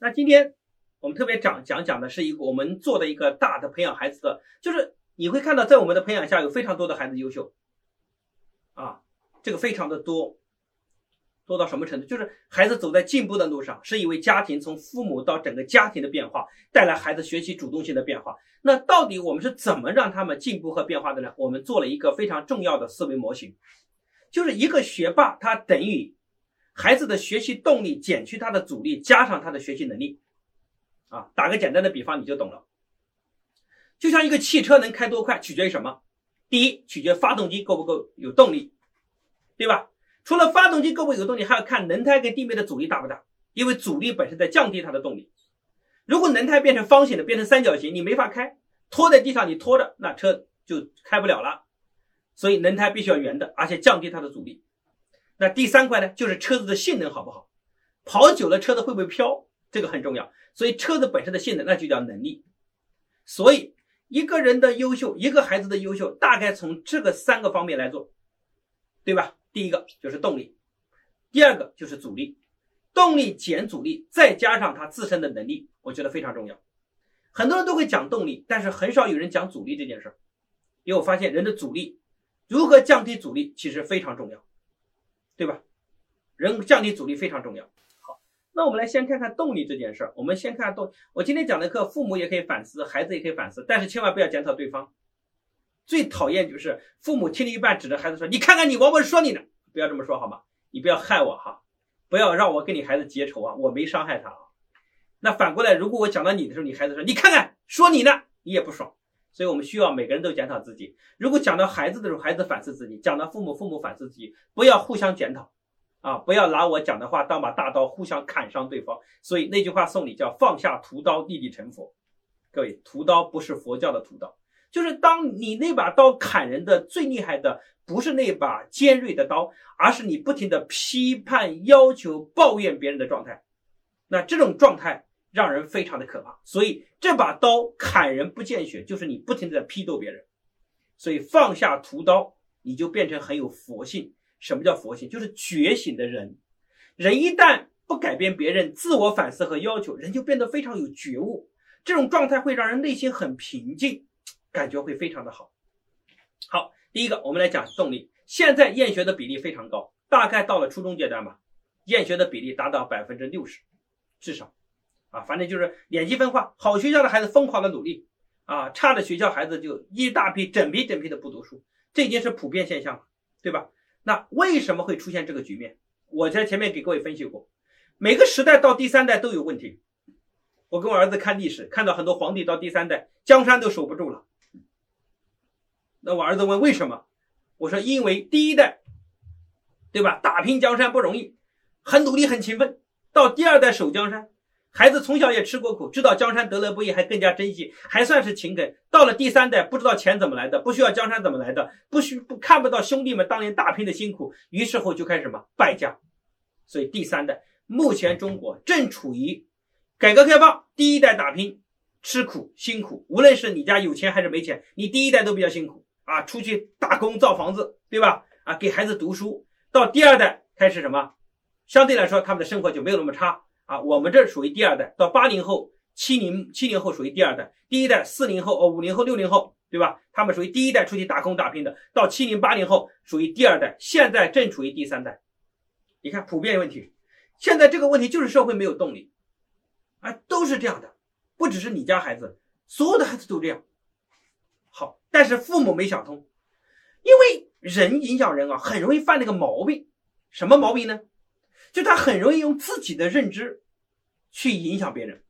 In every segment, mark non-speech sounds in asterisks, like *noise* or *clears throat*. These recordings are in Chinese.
那今天我们特别讲讲讲的是一个我们做的一个大的培养孩子的，就是你会看到在我们的培养下有非常多的孩子优秀，啊，这个非常的多，多到什么程度？就是孩子走在进步的路上，是因为家庭从父母到整个家庭的变化带来孩子学习主动性的变化。那到底我们是怎么让他们进步和变化的呢？我们做了一个非常重要的思维模型，就是一个学霸，他等于。孩子的学习动力减去他的阻力，加上他的学习能力，啊，打个简单的比方你就懂了。就像一个汽车能开多快，取决于什么？第一，取决发动机够不够有动力，对吧？除了发动机够不够有动力，还要看轮胎跟地面的阻力大不大，因为阻力本身在降低它的动力。如果轮胎变成方形的，变成三角形，你没法开，拖在地上你拖着，那车就开不了了。所以轮胎必须要圆的，而且降低它的阻力。那第三块呢，就是车子的性能好不好？跑久了车子会不会飘？这个很重要。所以车子本身的性能，那就叫能力。所以一个人的优秀，一个孩子的优秀，大概从这个三个方面来做，对吧？第一个就是动力，第二个就是阻力，动力减阻力，再加上他自身的能力，我觉得非常重要。很多人都会讲动力，但是很少有人讲阻力这件事儿。因为我发现人的阻力如何降低阻力，其实非常重要。对吧？人降低阻力非常重要。好，那我们来先看看动力这件事儿。我们先看动。我今天讲的课，父母也可以反思，孩子也可以反思，但是千万不要检讨对方。最讨厌就是父母听了一半，指着孩子说：“你看看你，我我说你呢。”不要这么说好吗？你不要害我哈，不要让我跟你孩子结仇啊！我没伤害他啊。那反过来，如果我讲到你的时候，你孩子说：“你看看，说你呢，你也不爽。”所以我们需要每个人都检讨自己。如果讲到孩子的时候，孩子反思自己；讲到父母，父母反思自己。不要互相检讨，啊，不要拿我讲的话当把大刀互相砍伤对方。所以那句话送你叫“放下屠刀，立地成佛”。各位，屠刀不是佛教的屠刀，就是当你那把刀砍人的最厉害的，不是那把尖锐的刀，而是你不停的批判、要求、抱怨别人的状态。那这种状态。让人非常的可怕，所以这把刀砍人不见血，就是你不停的在批斗别人，所以放下屠刀，你就变成很有佛性。什么叫佛性？就是觉醒的人。人一旦不改变别人，自我反思和要求，人就变得非常有觉悟。这种状态会让人内心很平静，感觉会非常的好。好，第一个我们来讲动力。现在厌学的比例非常高，大概到了初中阶段吧，厌学的比例达到百分之六十，至少。啊，反正就是两极分化，好学校的孩子疯狂的努力，啊，差的学校孩子就一大批整批整批的不读书，这已经是普遍现象了，对吧？那为什么会出现这个局面？我在前面给各位分析过，每个时代到第三代都有问题。我跟我儿子看历史，看到很多皇帝到第三代江山都守不住了。那我儿子问为什么？我说因为第一代，对吧？打拼江山不容易，很努力很勤奋，到第二代守江山。孩子从小也吃过苦，知道江山得来不易，还更加珍惜，还算是勤恳。到了第三代，不知道钱怎么来的，不需要江山怎么来的，不需不看不到兄弟们当年打拼的辛苦，于是后就开始什么败家。所以第三代目前中国正处于改革开放第一代打拼吃苦辛苦，无论是你家有钱还是没钱，你第一代都比较辛苦啊，出去打工造房子，对吧？啊，给孩子读书。到第二代开始什么，相对来说他们的生活就没有那么差。啊，我们这属于第二代，到八零后、七零七零后属于第二代，第一代四零后、哦五零后、六零后，对吧？他们属于第一代出去打工打拼的，到七零八零后属于第二代，现在正处于第三代。你看普遍问题，现在这个问题就是社会没有动力，啊，都是这样的，不只是你家孩子，所有的孩子都这样。好，但是父母没想通，因为人影响人啊，很容易犯那个毛病，什么毛病呢？就他很容易用自己的认知去影响别人，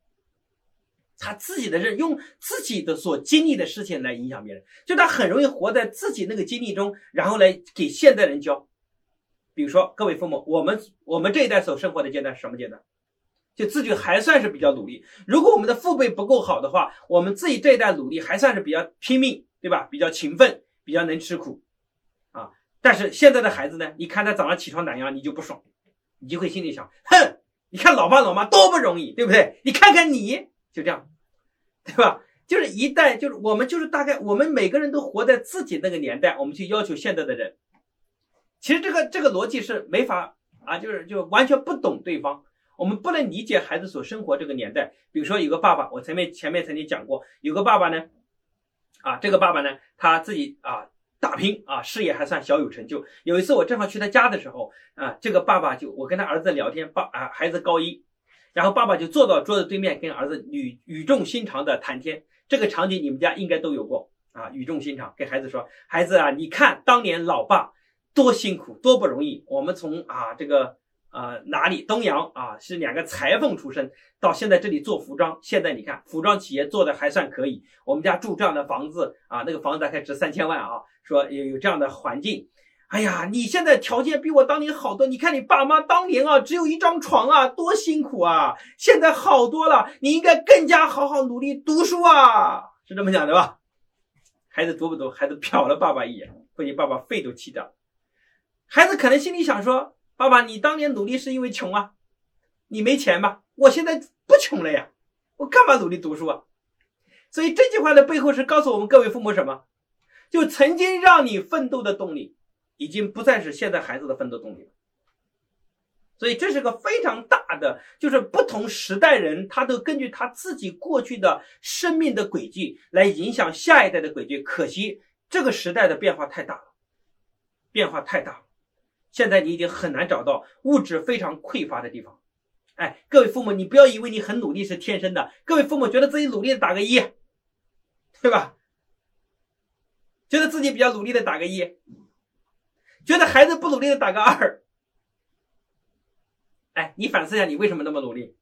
他自己的认用自己的所经历的事情来影响别人，就他很容易活在自己那个经历中，然后来给现代人教。比如说，各位父母，我们我们这一代所生活的阶段是什么阶段？就自己还算是比较努力。如果我们的父辈不够好的话，我们自己这一代努力还算是比较拼命，对吧？比较勤奋，比较能吃苦啊。但是现在的孩子呢，你看他早上起床哪样，你就不爽。你就会心里想，哼，你看老爸老妈多不容易，对不对？你看看你就这样，对吧？就是一代，就是我们，就是大概我们每个人都活在自己那个年代，我们去要求现在的人，其实这个这个逻辑是没法啊，就是就完全不懂对方。我们不能理解孩子所生活这个年代。比如说有个爸爸，我前面前面曾经讲过，有个爸爸呢，啊，这个爸爸呢，他自己啊打拼啊，事业还算小有成就。有一次我正好去他家的时候，啊，这个爸爸就我跟他儿子聊天，爸啊，孩子高一，然后爸爸就坐到桌子对面跟儿子语语重心长的谈天。这个场景你们家应该都有过啊，语重心长给孩子说：“孩子啊，你看当年老爸多辛苦，多不容易。我们从啊这个呃哪里东阳啊是两个裁缝出身，到现在这里做服装，现在你看服装企业做的还算可以。我们家住这样的房子啊，那个房子大概值三千万啊。说有有这样的环境，哎呀，你现在条件比我当年好多。你看你爸妈当年啊，只有一张床啊，多辛苦啊，现在好多了。你应该更加好好努力读书啊。”是这么讲的吧？孩子读不读？孩子 *laughs* 瞟了爸爸一眼，不行，爸爸肺都气掉了。孩子可能心里想说：“爸爸，你当年努力是因为穷啊，你没钱吧？我现在不穷了呀，我干嘛努力读书啊？”所以这句话的背后是告诉我们各位父母什么？就曾经让你奋斗的动力，已经不再是现在孩子的奋斗动力了。所以这是个非常大的，就是不同时代人，他都根据他自己过去的生命的轨迹来影响下一代的轨迹。可惜这个时代的变化太大了，变化太大了。现在你已经很难找到物质非常匮乏的地方。哎，各位父母，你不要以为你很努力是天生的。各位父母觉得自己努力的打个一，对吧？觉得自己比较努力的打个一，觉得孩子不努力的打个二。哎，你反思一下，你为什么那么努力？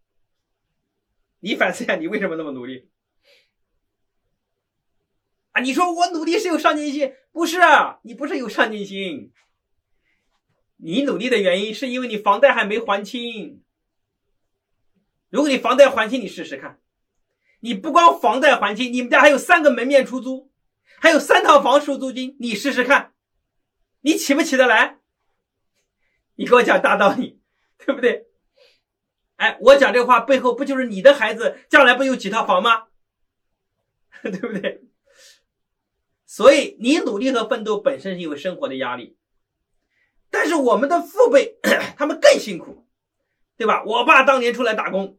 你反思一下，你为什么那么努力？啊，你说我努力是有上进心，不是啊？你不是有上进心，你努力的原因是因为你房贷还没还清。如果你房贷还清，你试试看，你不光房贷还清，你们家还有三个门面出租，还有三套房收租金，你试试看，你起不起得来？你给我讲大道理。*laughs* 对不对？哎，我讲这话背后不就是你的孩子将来不有几套房吗？*laughs* 对不对？所以你努力和奋斗本身是因为生活的压力，但是我们的父辈 *clears throat* 他们更辛苦，对吧？我爸当年出来打工，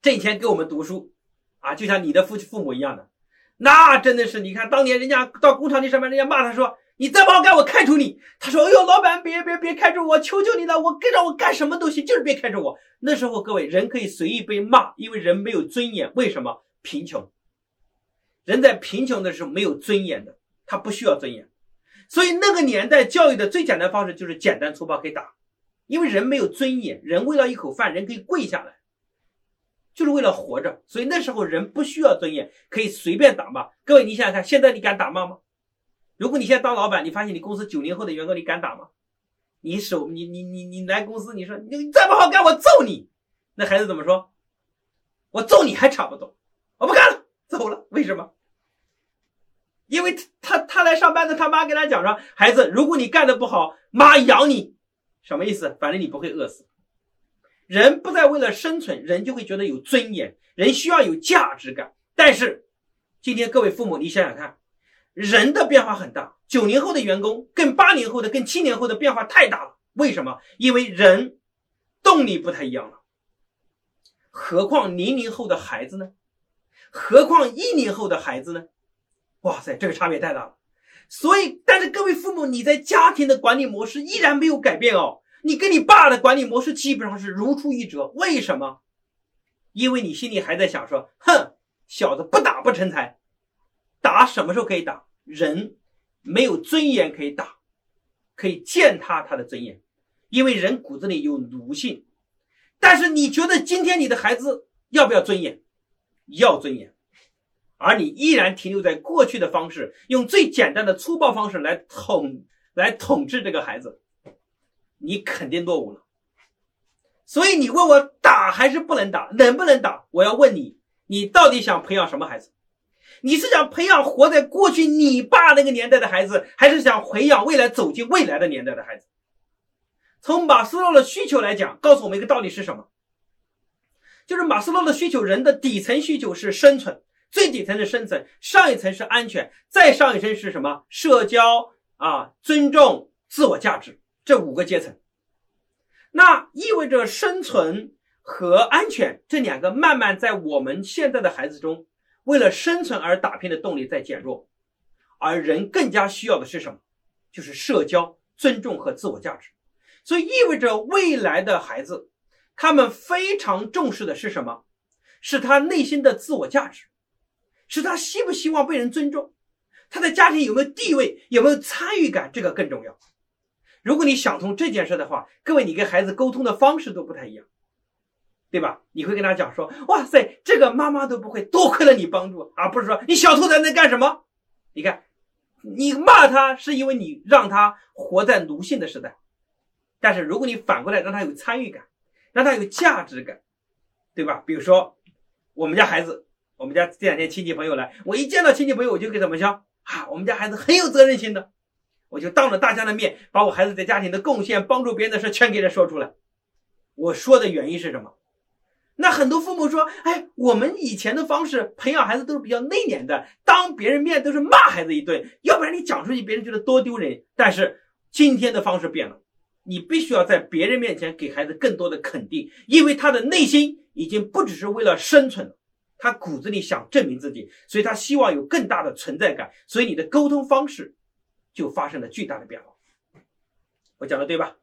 挣钱给我们读书，啊，就像你的父父母一样的，那真的是你看当年人家到工厂里上班，人家骂他说。你再不好干，我开除你。他说：“哎呦，老板，别别别开除我，求求你了，我跟着我干什么都行，就是别开除我。”那时候，各位人可以随意被骂，因为人没有尊严。为什么？贫穷。人在贫穷的时候没有尊严的，他不需要尊严。所以那个年代教育的最简单方式就是简单粗暴可以打，因为人没有尊严，人为了一口饭，人可以跪下来，就是为了活着。所以那时候人不需要尊严，可以随便打骂。各位，你想想看，现在你敢打骂吗？如果你现在当老板，你发现你公司九零后的员工，你敢打吗？你手你你你你来公司，你说你再不好干，我揍你。那孩子怎么说？我揍你还差不多，我不干了，走了。为什么？因为他他来上班的，他妈跟他讲说，孩子，如果你干的不好，妈养你，什么意思？反正你不会饿死。人不再为了生存，人就会觉得有尊严，人需要有价值感。但是今天各位父母，你想想看。人的变化很大，九零后的员工跟八零后的、跟七零后的变化太大了。为什么？因为人动力不太一样了。何况零零后的孩子呢？何况一零后的孩子呢？哇塞，这个差别太大了。所以，但是各位父母，你在家庭的管理模式依然没有改变哦。你跟你爸的管理模式基本上是如出一辙。为什么？因为你心里还在想说：“哼，小子不打不成才。”打什么时候可以打？人没有尊严可以打，可以践踏他的尊严，因为人骨子里有奴性。但是你觉得今天你的孩子要不要尊严？要尊严，而你依然停留在过去的方式，用最简单的粗暴方式来统来统治这个孩子，你肯定落伍了。所以你问我打还是不能打，能不能打？我要问你，你到底想培养什么孩子？你是想培养活在过去你爸那个年代的孩子，还是想培养未来走进未来的年代的孩子？从马斯洛的需求来讲，告诉我们一个道理是什么？就是马斯洛的需求，人的底层需求是生存，最底层是生存，上一层是安全，再上一层是什么？社交啊，尊重，自我价值，这五个阶层。那意味着生存和安全这两个慢慢在我们现在的孩子中，为了生存而打拼的动力在减弱，而人更加需要的是什么？就是社交、尊重和自我价值。所以意味着未来的孩子，他们非常重视的是什么？是他内心的自我价值，是他希不希望被人尊重，他的家庭有没有地位，有没有参与感，这个更重要。如果你想通这件事的话，各位，你跟孩子沟通的方式都不太一样，对吧？你会跟他讲说：“哇塞，这个妈妈都不会，多亏了你帮助，而不是说你小兔崽子干什么？”你看，你骂他是因为你让他活在奴性的时代，但是如果你反过来让他有参与感，让他有价值感，对吧？比如说我们家孩子，我们家这两天亲戚朋友来，我一见到亲戚朋友我就给怎么讲啊？我们家孩子很有责任心的。我就当着大家的面，把我孩子在家庭的贡献、帮助别人的事全给他说出来。我说的原因是什么？那很多父母说：“哎，我们以前的方式培养孩子都是比较内敛的，当别人面都是骂孩子一顿，要不然你讲出去别人觉得多丢人。”但是今天的方式变了，你必须要在别人面前给孩子更多的肯定，因为他的内心已经不只是为了生存了，他骨子里想证明自己，所以他希望有更大的存在感。所以你的沟通方式。就发生了巨大的变化，我讲的对吧？